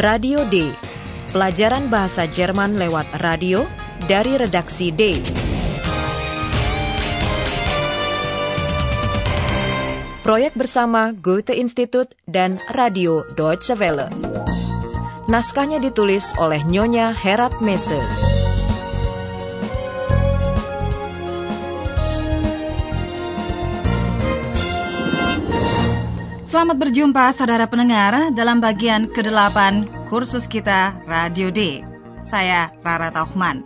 Radio D. Pelajaran bahasa Jerman lewat radio dari redaksi D. Proyek bersama Goethe Institut dan Radio Deutsche Welle. Naskahnya ditulis oleh Nyonya Herat Mese. Selamat berjumpa saudara pendengar dalam bagian ke-8 kursus kita Radio D. Saya Rara Tauchman.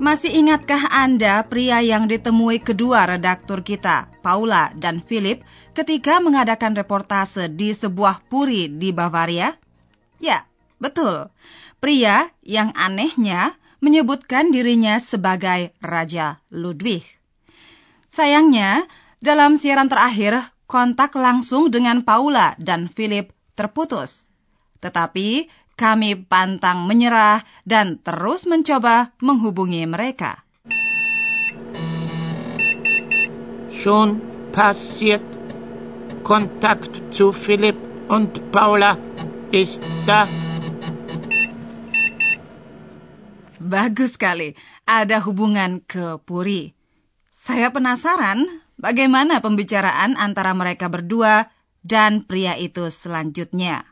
Masih ingatkah Anda pria yang ditemui kedua redaktur kita, Paula dan Philip, ketika mengadakan reportase di sebuah puri di Bavaria? Ya, betul. Pria yang anehnya menyebutkan dirinya sebagai Raja Ludwig. Sayangnya, dalam siaran terakhir, kontak langsung dengan Paula dan Philip terputus. Tetapi kami pantang menyerah dan terus mencoba menghubungi mereka. Schon passiert. Kontakt zu Philipp und Paula ist da. Bagus sekali, ada hubungan ke Puri. Saya penasaran bagaimana pembicaraan antara mereka berdua dan pria itu selanjutnya.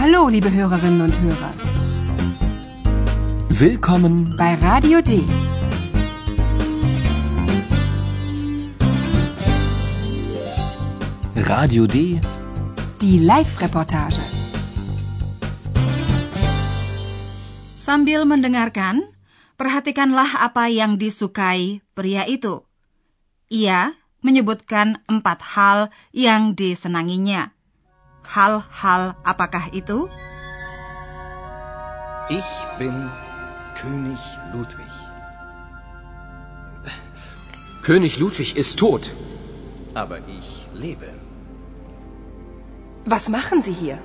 Hallo, liebe Hörerinnen und Hörer. Willkommen bei Radio D. Radio D. Die Live-Reportage. Sambil mendengarkan, perhatikanlah apa yang disukai pria itu. Ia menyebutkan empat hal yang disenanginya. Hal-hal apakah itu? Ich bin König Ludwig. König Ludwig ist tot. Aber ich lebe. Was machen Sie hier?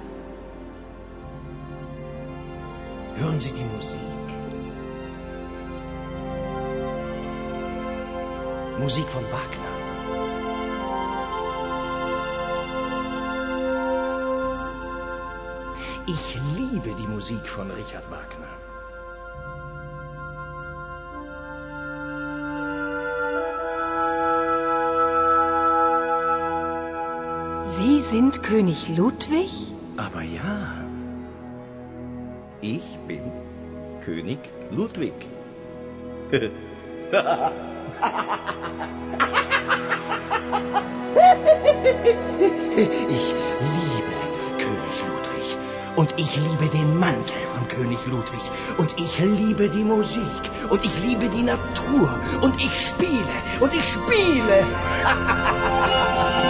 Hören Sie die Musik. Musik von Wagner. Ich liebe die Musik von Richard Wagner. Sie sind König Ludwig? Aber ja, ich bin König Ludwig. Ich liebe König Ludwig. Und ich liebe den Mantel von König Ludwig. Und ich liebe die Musik. Und ich liebe die Natur. Und ich spiele. Und ich spiele.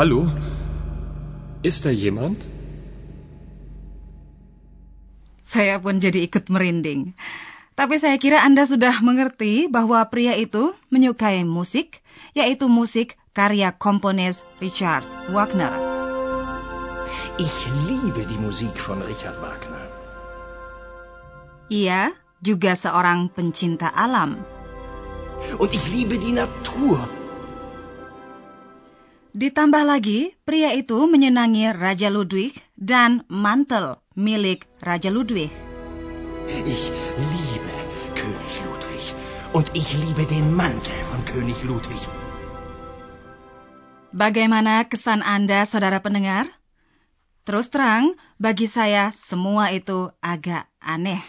Hallo? Ist da jemand? Saya pun jadi ikut merinding. Tapi saya kira Anda sudah mengerti bahwa pria itu menyukai musik, yaitu musik karya komponis Richard Wagner. Ich liebe die Musik von Richard Wagner. Ia juga seorang pencinta alam. Und ich liebe die Natur. Ditambah lagi, pria itu menyenangi Raja Ludwig dan mantel milik Raja Ludwig. Ich liebe König Ludwig. Und ich liebe den Mantel von König Ludwig. Bagaimana kesan Anda, saudara pendengar? Terus terang, bagi saya semua itu agak aneh.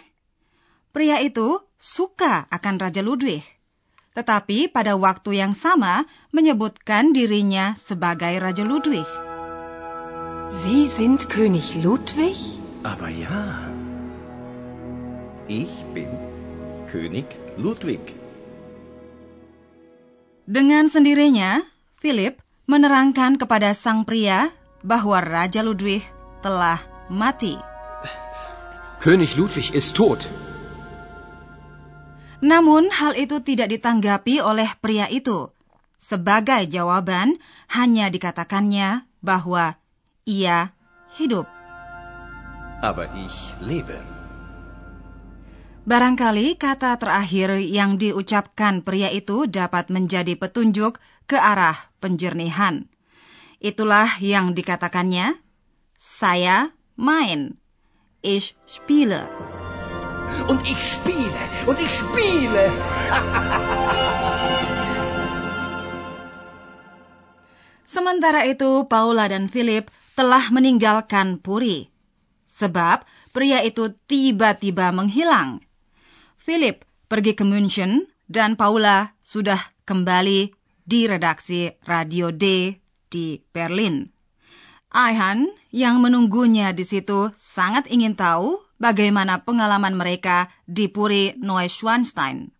Pria itu suka akan Raja Ludwig, tetapi pada waktu yang sama menyebutkan dirinya sebagai Raja Ludwig. Sie sind König Ludwig? Aber ja, ich bin König Ludwig. Dengan sendirinya, Philip menerangkan kepada sang pria bahwa Raja Ludwig telah mati. König Ludwig ist tot. Namun hal itu tidak ditanggapi oleh pria itu. Sebagai jawaban, hanya dikatakannya bahwa ia hidup. aber ich lebe. Barangkali kata terakhir yang diucapkan pria itu dapat menjadi petunjuk ke arah penjernihan. Itulah yang dikatakannya, saya main. Ich spiele. Und ich spiele, und ich spiele. Sementara itu, Paula dan Philip telah meninggalkan Puri. Sebab pria itu tiba-tiba menghilang. Philip pergi ke München dan Paula sudah kembali di redaksi Radio D di Berlin. Ayhan yang menunggunya di situ sangat ingin tahu bagaimana pengalaman mereka di Puri Neuschwanstein.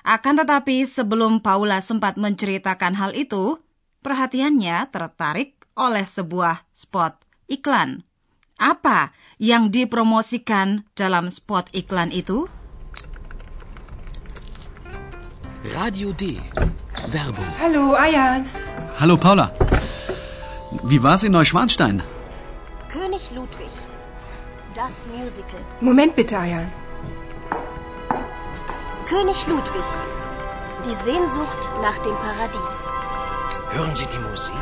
Akan tetapi sebelum Paula sempat menceritakan hal itu, perhatiannya tertarik oleh sebuah spot iklan. Apa yang dipromosikan dalam spot iklan itu? Radio D. Werbung. Hallo, Ayan. Hallo Paula. Wie war's in Neuschwanstein? König Ludwig. Das Musical. Moment bitte, Ayan. König Ludwig. Die Sehnsucht nach dem Paradies. Hören Sie die Musik?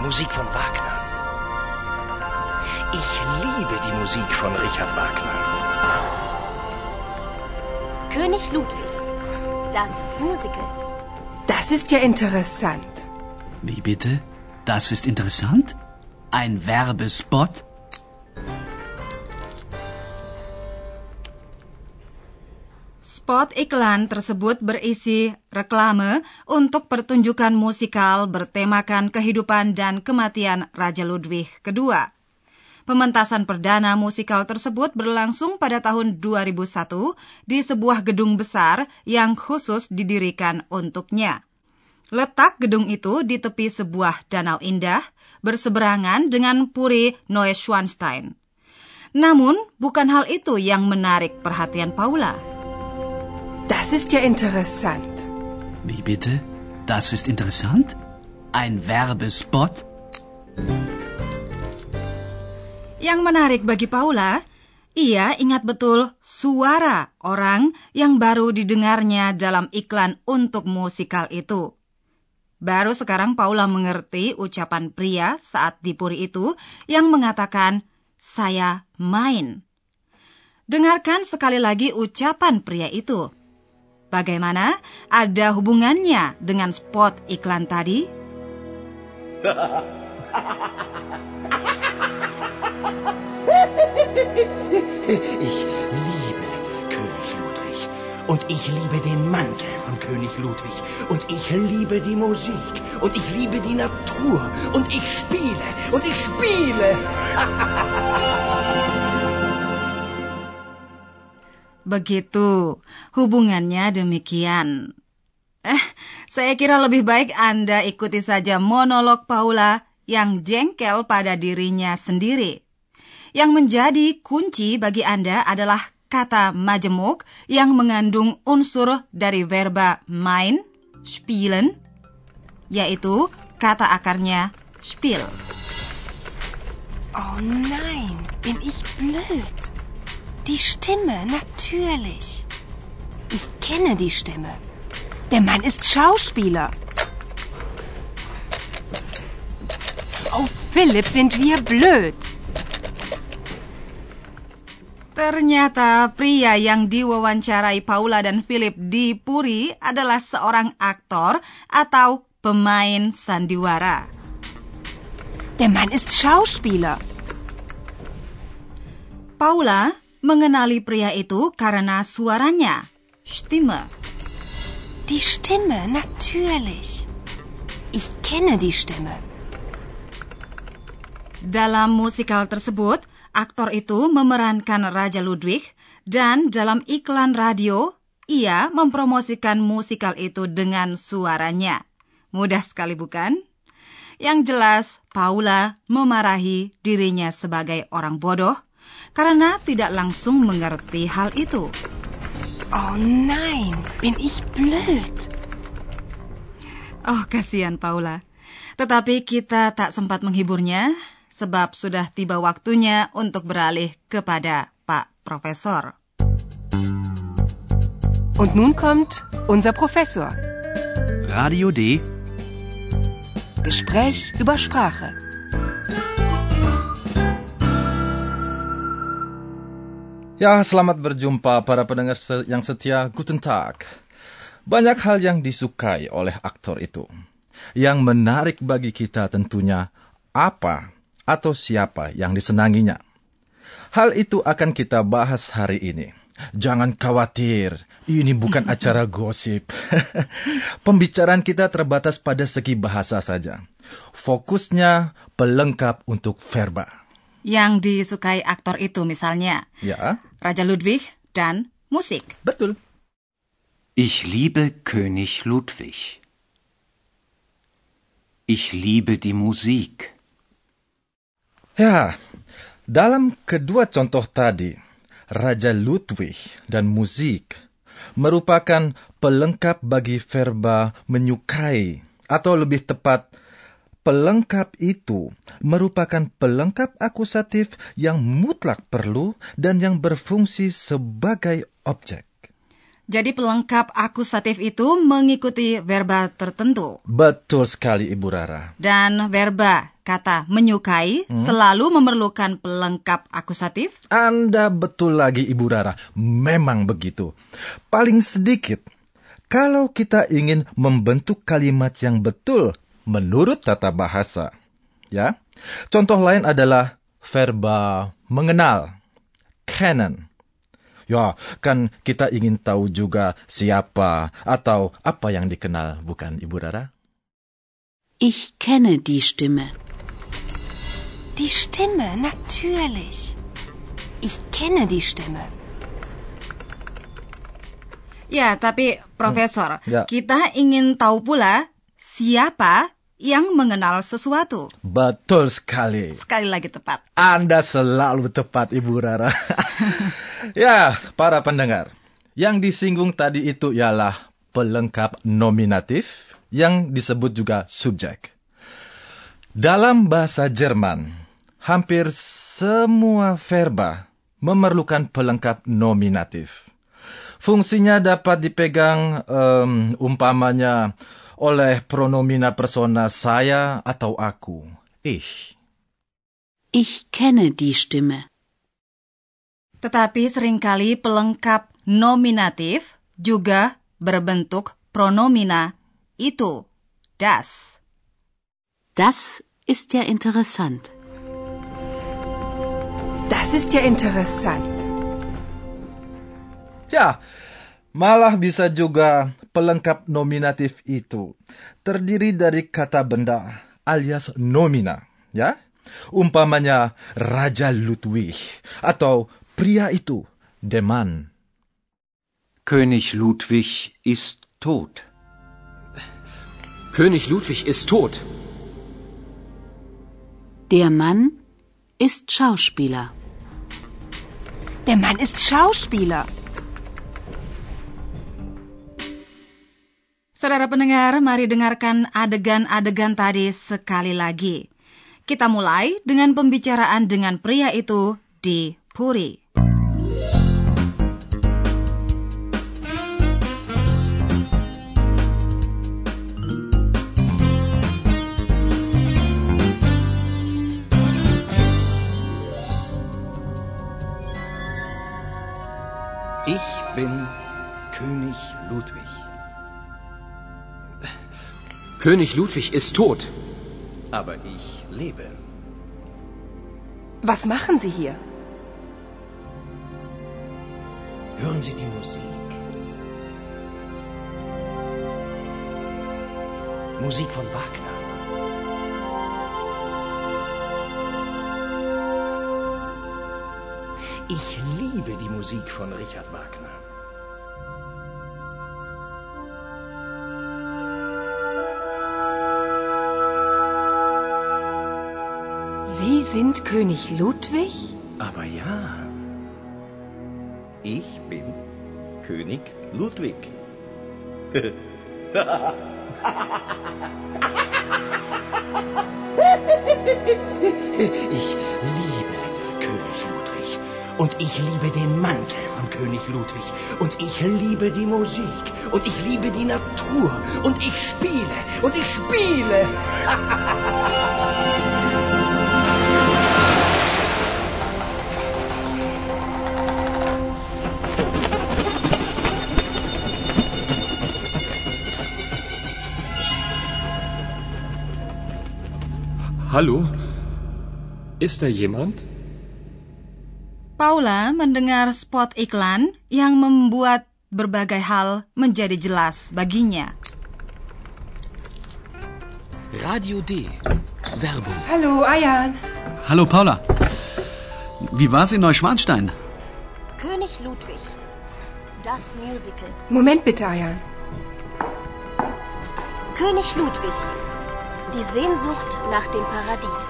Musik von Wagner. Ich liebe die Musik von Richard Wagner. König Ludwig. Das Musical. Das ist ja interessant. Wie bitte? Das ist interessant? Ein Werbespot? Spot iklan tersebut berisi reklame untuk pertunjukan musikal bertemakan kehidupan dan kematian Raja Ludwig II. Pementasan perdana musikal tersebut berlangsung pada tahun 2001 di sebuah gedung besar yang khusus didirikan untuknya. Letak gedung itu di tepi sebuah danau indah berseberangan dengan Puri Neuschwanstein. Namun, bukan hal itu yang menarik perhatian Paula. Das ist ja interessant. Wie bitte? Das ist interessant? Ein Werbespot? Yang menarik bagi Paula, ia ingat betul suara orang yang baru didengarnya dalam iklan untuk musikal itu. Baru sekarang Paula mengerti ucapan pria saat di puri itu yang mengatakan, saya main. Dengarkan sekali lagi ucapan pria itu. Bagaimana? Ada hubungannya dengan spot iklan tadi? Ich. Und ich liebe den Mantel von König Ludwig. Und ich liebe die Musik. Und ich liebe die Natur. Und ich spiele. Und ich spiele. Begitu, hubungannya demikian. Eh, saya kira lebih baik Anda ikuti saja monolog Paula yang jengkel pada dirinya sendiri. Yang menjadi kunci bagi Anda adalah kata majemuk yang mengandung unsur dari verba main, spielen, yaitu kata akarnya spiel. Oh nein, bin ich blöd. Die Stimme, natürlich. Ich kenne die Stimme. Der Mann ist Schauspieler. Oh, Philipp, sind wir blöd. Ternyata pria yang diwawancarai Paula dan Philip di Puri adalah seorang aktor atau pemain sandiwara. Der Mann ist Schauspieler. Paula mengenali pria itu karena suaranya, Stimme. Die Stimme, natürlich. Ich kenne die Stimme. Dalam musikal tersebut, aktor itu memerankan Raja Ludwig dan dalam iklan radio, ia mempromosikan musikal itu dengan suaranya. Mudah sekali bukan? Yang jelas, Paula memarahi dirinya sebagai orang bodoh karena tidak langsung mengerti hal itu. Oh nein, bin ich blöd. Oh, kasihan Paula. Tetapi kita tak sempat menghiburnya. Sebab sudah tiba waktunya untuk beralih kepada Pak Profesor. Und nun kommt unser Professor. Radio D. Gespräch über Sprache. Ya, selamat berjumpa para pendengar yang setia. Guten Tag. Banyak hal yang disukai oleh aktor itu. Yang menarik bagi kita tentunya apa atau siapa yang disenanginya. Hal itu akan kita bahas hari ini. Jangan khawatir, ini bukan acara gosip. Pembicaraan kita terbatas pada segi bahasa saja. Fokusnya pelengkap untuk verba. Yang disukai aktor itu misalnya Ya, Raja Ludwig dan musik. betul. Ich liebe König Ludwig. Ich liebe die Musik. Ya, dalam kedua contoh tadi, Raja Ludwig dan musik merupakan pelengkap bagi verba menyukai, atau lebih tepat, pelengkap itu merupakan pelengkap akusatif yang mutlak perlu dan yang berfungsi sebagai objek. Jadi pelengkap akusatif itu mengikuti verba tertentu. Betul sekali, Ibu Rara. Dan verba kata menyukai selalu memerlukan pelengkap akusatif. Anda betul lagi Ibu Rara, memang begitu. Paling sedikit, kalau kita ingin membentuk kalimat yang betul menurut tata bahasa, ya. Contoh lain adalah verba mengenal, kennen. Ya, kan kita ingin tahu juga siapa atau apa yang dikenal, bukan Ibu Rara? Ich kenne die Stimme. Die Stimme, natürlich. Ich kenne die Stimme. Ya, tapi Profesor, ya. kita ingin tahu pula siapa yang mengenal sesuatu. Betul sekali. Sekali lagi tepat. Anda selalu tepat, Ibu Rara. ya, para pendengar. Yang disinggung tadi itu ialah pelengkap nominatif yang disebut juga subjek. Dalam bahasa Jerman, hampir semua verba memerlukan pelengkap nominatif. Fungsinya dapat dipegang em, umpamanya oleh pronomina persona saya atau aku. Ich. Ich kenne die Stimme. Tetapi sering kali pelengkap nominatif juga berbentuk pronomina itu, das. Das ist ja interessant. Das ist ja interessant. Ya, malah bisa juga pelengkap nominatif itu terdiri dari kata benda alias nomina, ya. Umpamanya Raja Ludwig atau pria itu, der Mann. König Ludwig ist tot. König Ludwig ist tot. Der Mann ist Schauspieler. Der Mann ist Schauspieler. Saudara pendengar, mari dengarkan adegan-adegan tadi sekali lagi. Kita mulai dengan pembicaraan dengan pria itu di Puri. König Ludwig ist tot. Aber ich lebe. Was machen Sie hier? Hören Sie die Musik. Musik von Wagner. Ich liebe die Musik von Richard Wagner. Sie sind König Ludwig? Aber ja, ich bin König Ludwig. Ich liebe König Ludwig. Und ich liebe den Mantel von König Ludwig. Und ich liebe die Musik. Und ich liebe die Natur. Und ich spiele. Und ich spiele. Hallo? Ist da jemand? Paula mendengar spot iklan yang membuat berbagai hal menjadi jelas baginya. Radio D. Werbung. Hallo, Ayan. Hallo Paula. Wie war's in Neuschwanstein? König Ludwig. Das Musical. Moment bitte, Ayan. König Ludwig. Die Sehnsucht nach dem Paradies.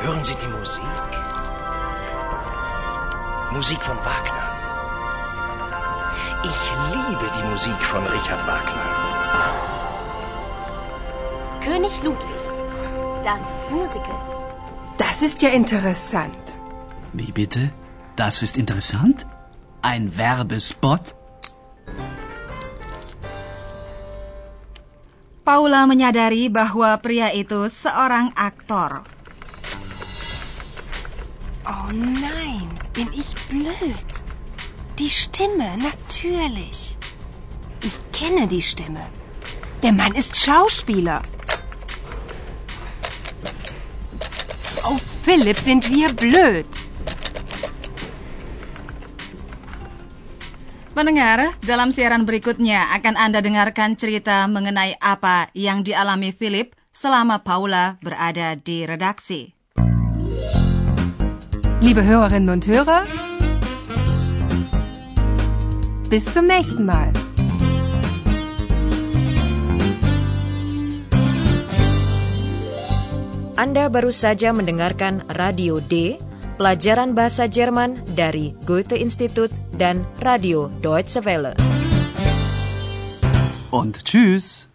Hören Sie die Musik? Musik von Wagner. Ich liebe die Musik von Richard Wagner. König Ludwig. Das Musical. Das ist ja interessant. Wie bitte? Das ist interessant? Ein Werbespot? Paula menyadari bahwa pria itu seorang aktor. Oh nein, bin ich blöd. Die Stimme, natürlich. Ich kenne die Stimme. Der Mann ist Schauspieler. Oh, Philipp, sind wir blöd. Pendengar, dalam siaran berikutnya akan Anda dengarkan cerita mengenai apa yang dialami Philip selama Paula berada di redaksi. Liebe Hörerinnen und Hörer, bis zum nächsten Mal. Anda baru saja mendengarkan Radio D, pelajaran bahasa Jerman dari Goethe Institut dan Radio Deutsche Welle. Und tschüss.